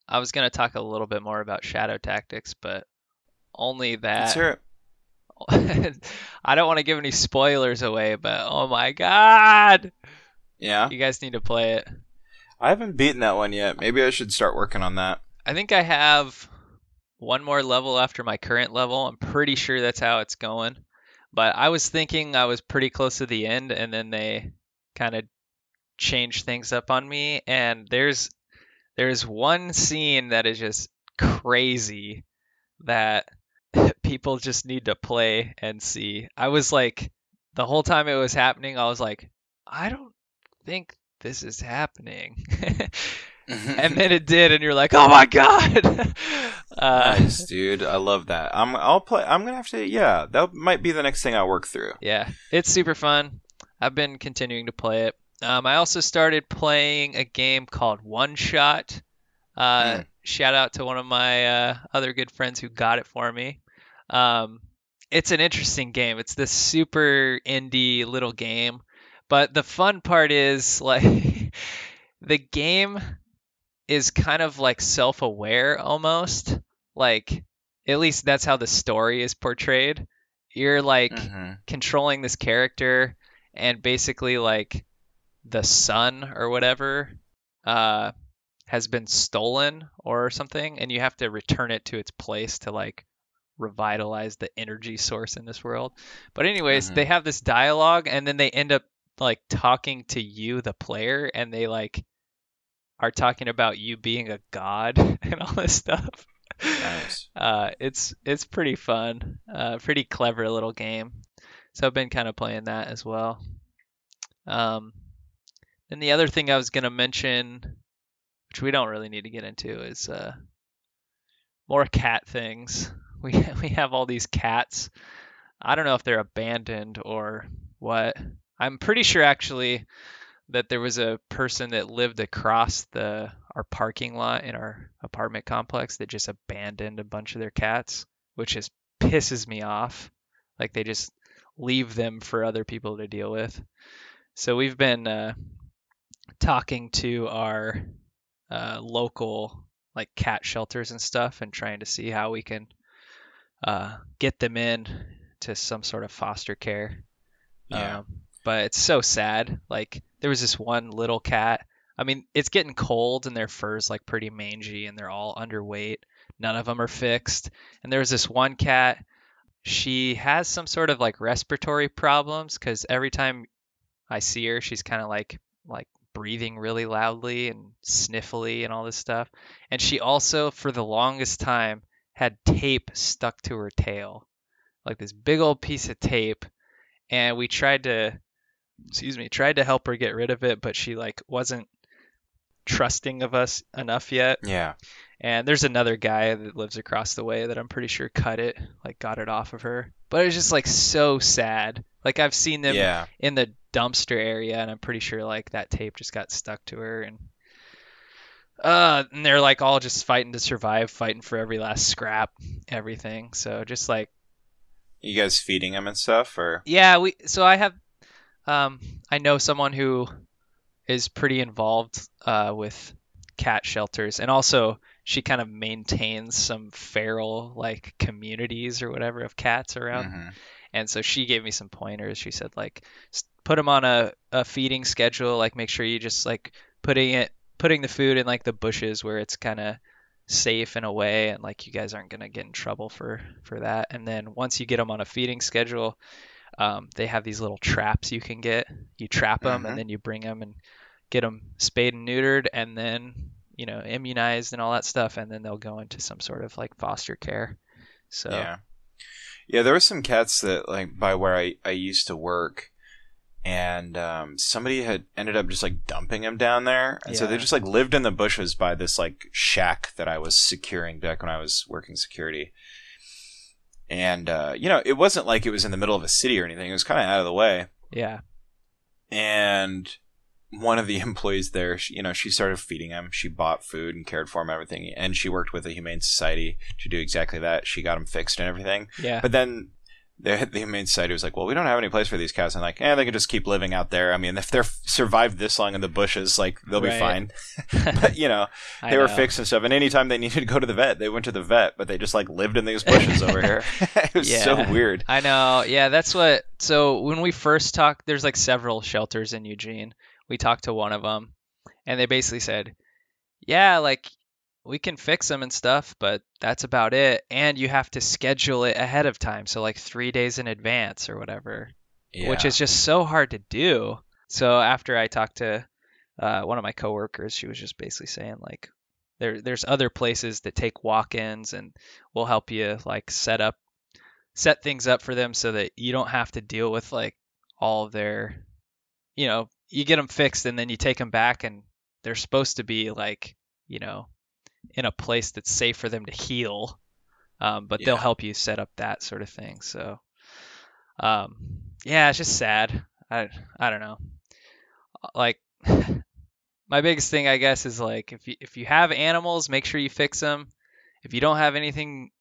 I was going to talk a little bit more about Shadow Tactics, but only Let's that. hear it. I don't want to give any spoilers away, but oh my god, Yeah. you guys need to play it. I haven't beaten that one yet. Maybe I should start working on that. I think I have one more level after my current level. I'm pretty sure that's how it's going. But I was thinking I was pretty close to the end, and then they kind of changed things up on me. And there's there's one scene that is just crazy that people just need to play and see. I was like, the whole time it was happening, I was like, I don't think this is happening. and then it did, and you're like, oh my god. uh, nice, dude. I love that. I'm. I'll play. I'm gonna have to. Yeah, that might be the next thing I work through. Yeah, it's super fun. I've been continuing to play it. Um, I also started playing a game called OneShot. Uh, Hmm. Shout out to one of my uh, other good friends who got it for me. Um, it's an interesting game. It's this super indie little game, but the fun part is like the game is kind of like self-aware almost. Like at least that's how the story is portrayed. You're like Mhm. controlling this character and basically like the sun or whatever uh has been stolen or something and you have to return it to its place to like revitalize the energy source in this world. But anyways, Mhm. they have this dialogue and then they end up like talking to you the player and they like are talking about you being a god and all this stuff. Nice. Uh, it's it's pretty fun, uh, pretty clever little game. So I've been kind of playing that as well. Um, and the other thing I was gonna mention, which we don't really need to get into, is uh, more cat things. We we have all these cats. I don't know if they're abandoned or what. I'm pretty sure actually that there was a person that lived across the our parking lot in our apartment complex that just abandoned a bunch of their cats, which just pisses me off. Like they just leave them for other people to deal with. So we've been uh, talking to our uh, local like cat shelters and stuff and trying to see how we can uh, get them in to some sort of foster care. Yeah. Um, but it's so sad. Like there was this one little cat. I mean, it's getting cold and their fur's like pretty mangy and they're all underweight. None of them are fixed. And there was this one cat. She has some sort of like respiratory problems because every time I see her, she's kind of like like breathing really loudly and sniffly and all this stuff. And she also, for the longest time, had tape stuck to her tail, like this big old piece of tape. And we tried to, excuse me, tried to help her get rid of it, but she like wasn't trusting of us enough yet. Yeah. And there's another guy that lives across the way that I'm pretty sure cut it, like got it off of her. But it's just like so sad. Like I've seen them Yeah. in the dumpster area, and I'm pretty sure like that tape just got stuck to her, and uh, and they're like all just fighting to survive, fighting for every last scrap, everything. So just like You guys feeding them and stuff, or yeah, we so I have um I know someone who is pretty involved uh with cat shelters and also she kind of maintains some feral like communities or whatever of cats around. Mhm. and so she gave me some pointers. She said like put them on a, a feeding schedule. Like make sure you just like putting it putting the food in like the bushes where it's kind of safe in a way and like you guys aren't going to get in trouble for for that. And then once you get them on a feeding schedule um, they have these little traps you can get you trap them Mhm. and then you bring them and get them spayed and neutered and then you know immunized and all that stuff and then they'll go into some sort of like foster care so Yeah. Yeah, there were some cats that like by where I, I used to work and um, somebody had ended up just like dumping them down there. And so they just like lived in the bushes by this like shack that I was securing back when I was working security. And uh, you know, it wasn't like it was in the middle of a city or anything. It was kind of out of the way. yeah and one of the employees there, she, you know, she started feeding him. She bought food and cared for him, everything. And she worked with the Humane Society to do exactly that. She got him fixed and everything. yeah But then the, the Humane Society was like, well, we don't have any place for these cats. And like, eh, they can just keep living out there. I mean, if they're survived this long in the bushes, like, they'll be Right. fine. but, you know, they were know. fixed and stuff. And anytime they needed to go to the vet, they went to the vet, but they just like lived in these bushes over here. it was so weird. I know. Yeah, that's what. So when we first talked, there's like several shelters in Eugene. We talked to one of them, and they basically said, "Yeah, like we can fix them and stuff, but that's about it. And you have to schedule it ahead of time, so like three days in advance or whatever, which is just so hard to do." So after I talked to uh, one of my coworkers, she was just basically saying like, there there's other places that take walk-ins and will help you like set up set things up for them so that you don't have to deal with like all of their you know you get them fixed and then you take them back and they're supposed to be like you know in a place that's safe for them to heal um, but they'll help you set up that sort of thing. So um, yeah it's just sad. I i don't know. Like my biggest thing i guess is like if you if you have animals make sure you fix them. If you don't have anything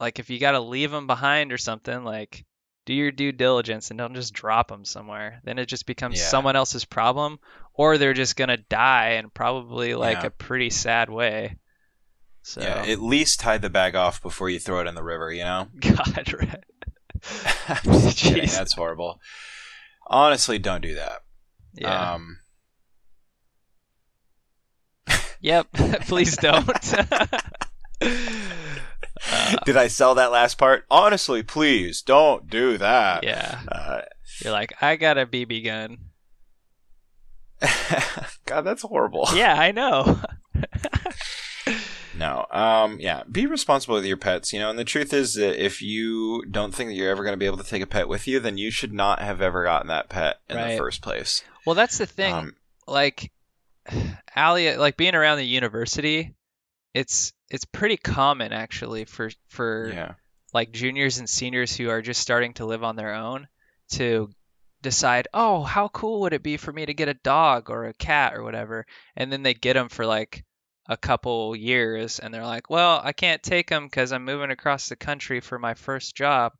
like if you got to leave them behind or something like do your due diligence and don't just drop them somewhere. Then it just becomes Yeah. someone else's problem or they're just going to die and probably like Yeah. a pretty sad way so Yeah, at least tie the bag off before you throw it in the river, you know? god right kidding. That's horrible. Honestly, don't do that. yeah Um, yep please don't Uh, Did I sell that last part? Honestly, please don't do that. yeah. Uh, You're like, I got a BB gun. God, that's horrible. Yeah, I know. No. Um. Yeah. Be responsible with your pets. You know, and the truth is that if you don't think that you're ever going to be able to take a pet with you, then you should not have ever gotten that pet in Right. the first place. well, that's the thing. Um, like Allie, like being around the university, it's it's pretty common actually for for yeah. like juniors and seniors who are just starting to live on their own to decide, oh, how cool would it be for me to get a dog or a cat or whatever, and then they get them for like a couple years, and they're like, well, I can't take them because I'm moving across the country for my first job.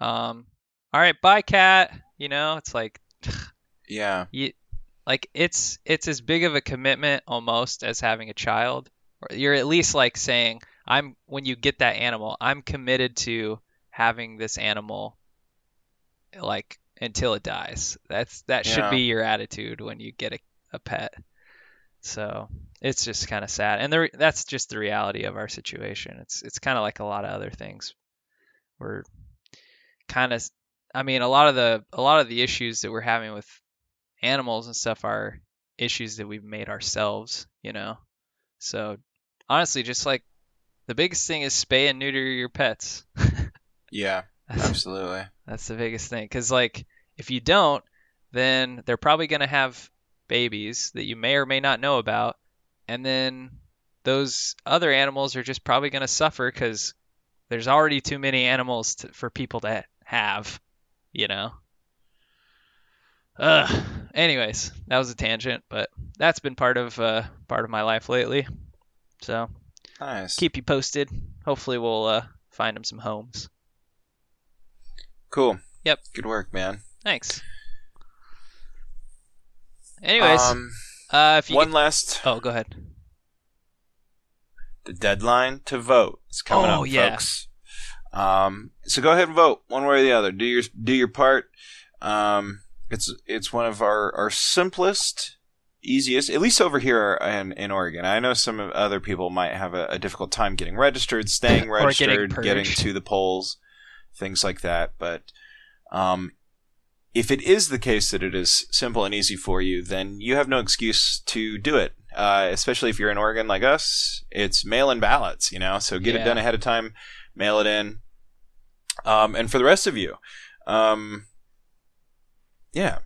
Um, all right, bye, cat. You know, it's like Yeah. you like it's it's as big of a commitment almost as having a child you're at least like saying i'm when you get that animal i'm committed to having this animal like until it dies that's that should Yeah. be your attitude when you get a, a pet so it's just kind of sad and the, that's just the reality of our situation it's it's kind of like a lot of other things we're kind of i mean a lot of the a lot of the issues that we're having with animals and stuff are issues that we've made ourselves, you know. So honestly, just like the biggest thing is spay and neuter your pets. Yeah. Absolutely. that's the biggest thing. Because like if you don't, then they're probably gonna have babies that you may or may not know about, and then those other animals are just probably gonna suffer because there's already too many animals to, for people to have, you know. Ugh. Anyways, that was a tangent, but that's been part of uh, part of my life lately. So Nice. keep you posted. Hopefully, we'll uh, find them some homes. cool. Yep. Good work, man. Thanks. Anyways, um, uh, if you one could- last oh, go ahead. the deadline to vote is coming Oh, up, yeah. folks. Um, so go ahead and vote one way or the other. Do your do your part. Um, it's it's one of our our simplest, easiest, at least over here in in Oregon. I know some of other people might have a, a difficult time getting registered, staying Or getting registered, getting, to the polls, things like that. But um, if it is the case that it is simple and easy for you, then you have no excuse to do it. Uh, especially if you're in Oregon like us, it's mail-in ballots, you know. So get it done ahead of time, mail it in. Um, and for the rest of you, um, yeah,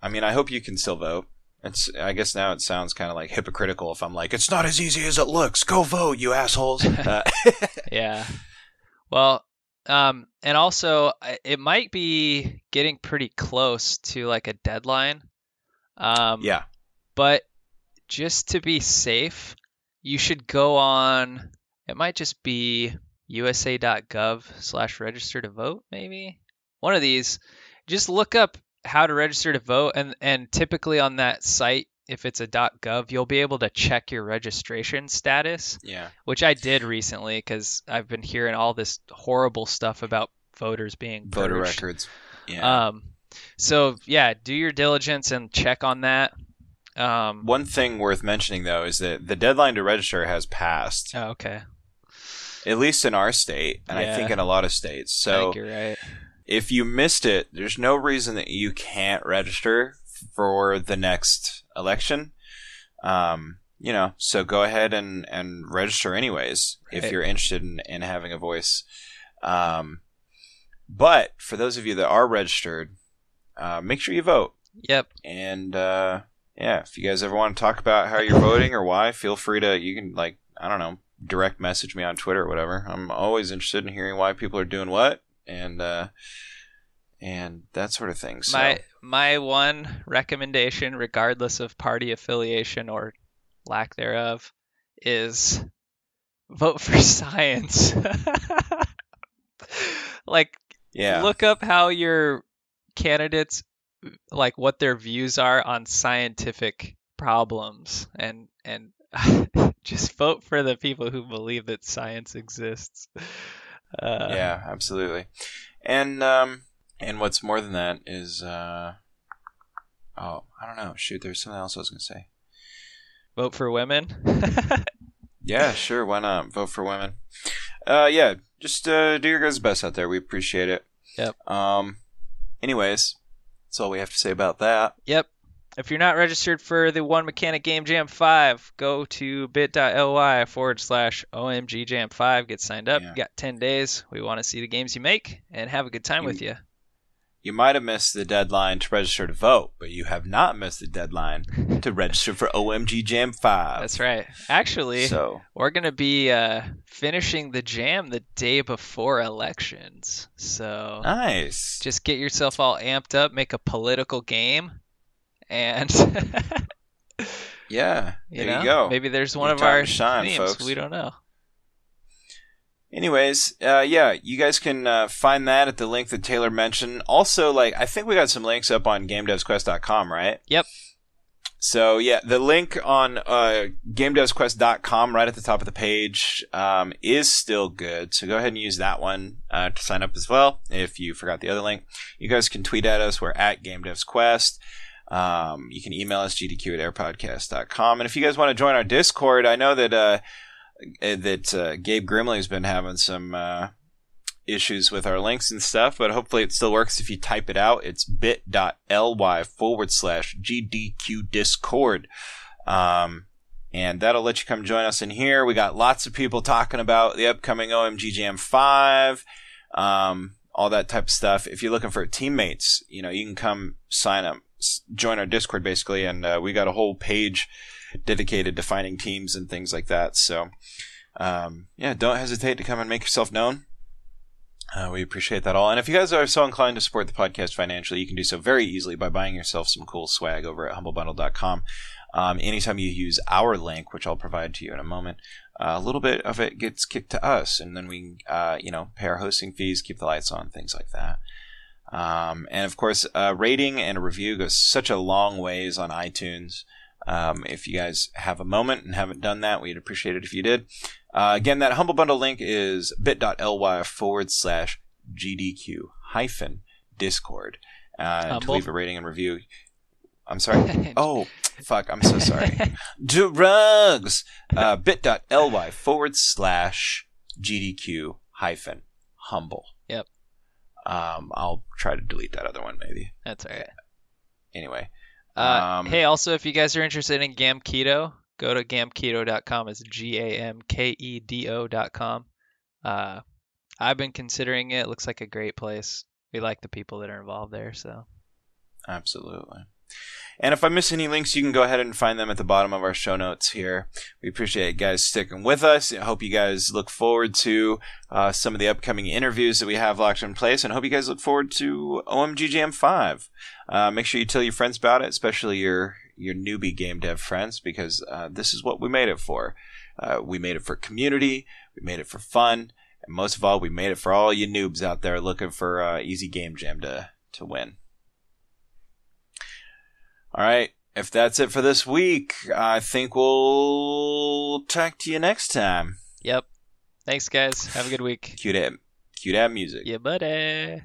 I mean, I hope you can still vote. It's, I guess now it sounds kind of like hypocritical if I'm like, it's not as easy as it looks. Go vote, you assholes. Uh, Yeah. Well, um, and also it might be getting pretty close to like a deadline. Um, yeah, but just to be safe, you should go on. It might just be usa.gov slash register to vote, maybe one of these. Just look up how to register to vote, and and typically on that site, if it's a .gov, you'll be able to check your registration status, yeah, which I did recently because I've been hearing all this horrible stuff about voters being voter purged. records. Yeah. Um, so yeah, do your diligence and check on that. Um, One thing worth mentioning though is that the deadline to register has passed, oh, okay. at least in our state, and I think in a lot of states. So you're right. if you missed it, there's no reason that you can't register for the next election. Um, you know, so go ahead and, and register anyways if you're interested in, in having a voice. Um, but for those of you that are registered, uh, make sure you vote. Yep. And uh, yeah, if you guys ever want to talk about how you're voting or why, feel free to. You can like I don't know, direct message me on Twitter or whatever. I'm always interested in hearing why people are doing what and uh, and that sort of thing. So My my one recommendation, regardless of party affiliation or lack thereof, is vote for science. like yeah, look up how your candidates like what their views are on scientific problems and and just vote for the people who believe that science exists. Uh, yeah, absolutely. And um, and what's more than that is uh, oh, I don't know. Shoot, there's something else I was gonna say. Vote for women. Yeah, sure. Why not vote for women? uh, yeah, just uh, do your guys' best out there. We appreciate it. Yep. Um. Anyways, that's all we have to say about that. Yep. If you're not registered for the One Mechanic Game Jam 5, go to bit.ly forward slash OMG Jam 5. Get signed up. Yeah. You got 10 days. We want to see the games you make and have a good time You- with you. You might have missed the deadline to register to vote, but you have not missed the deadline to register for OMG Jam Five. That's right. Actually, So we're going to be uh, finishing the jam the day before elections. So nice. just get yourself all amped up, make a political game, and Yeah. you There know, you go. maybe there's one Your of our shine, themes. folks. We don't know. Anyways, uh, yeah, you guys can uh, find that at the link that Taylor mentioned. Also, like, I think we got some links up on GameDevsQuest.com, right? Yep. So yeah, the link on uh, GameDevsQuest.com right at the top of the page um, is still good. So go ahead and use that one uh, to sign up as well. If you forgot the other link, you guys can tweet at us. We're at GameDevsQuest. Um, you can email us gdq at airpodcast.com. And if you guys want to join our Discord, I know that uh, uh, that uh, Gabe Grimley's been having some uh, issues with our links and stuff, but hopefully it still works if you type it out. It's bit.ly forward slash GDQ Discord. Um, and that'll let you come join us in here. We got lots of people talking about the upcoming OMG Jam 5, um, all that type of stuff. If you're looking for teammates, you know, you can come sign up, join our Discord basically, and uh, we got a whole page dedicated to finding teams and things like that. So, um, yeah, don't hesitate to come and make yourself known. Uh, we appreciate that all. And if you guys are so inclined to support the podcast financially, you can do so very easily by buying yourself some cool swag over at humblebundle.com. Um, anytime you use our link, which I'll provide to you in a moment, uh, a little bit of it gets kicked to us, and then we, uh, you know, pay our hosting fees, keep the lights on, things like that. Um, and of course, a rating and a review goes such a long ways on iTunes. Um, if you guys have a moment and haven't done that, we'd appreciate it if you did. Uh, again, that Humble Bundle link is bit.ly forward slash GDQ hyphen Discord. Uh, to leave a rating and review. I'm sorry. Oh, fuck. I'm so sorry. Drugs! Uh, bit.ly forward slash GDQ hyphen humble. Yep. Um, I'll try to delete that other one maybe. That's all right. Anyway. Uh, Um, hey, also, if you guys are interested in Gamkedo, go to gamkedo.com. It's G A M K E D O.com. Uh, I've been considering it. Looks like a great place. We like the people that are involved there. So, Absolutely. And if I miss any links, you can go ahead and find them at the bottom of our show notes here. We appreciate you guys sticking with us. I hope you guys look forward to uh, some of the upcoming interviews that we have locked in place, and hope you guys look forward to OMG Jam 5. Uh, make sure you tell your friends about it, especially your your newbie game dev friends, because uh, this is what we made it for. Uh, we made it for community, we made it for fun, and most of all, we made it for all you noobs out there looking for uh, easy game jam to to win. All right. If that's it for this week, I think we'll talk to you next time. yep. Thanks, guys. Have a good week. Cue that, cue that music. Yeah, buddy.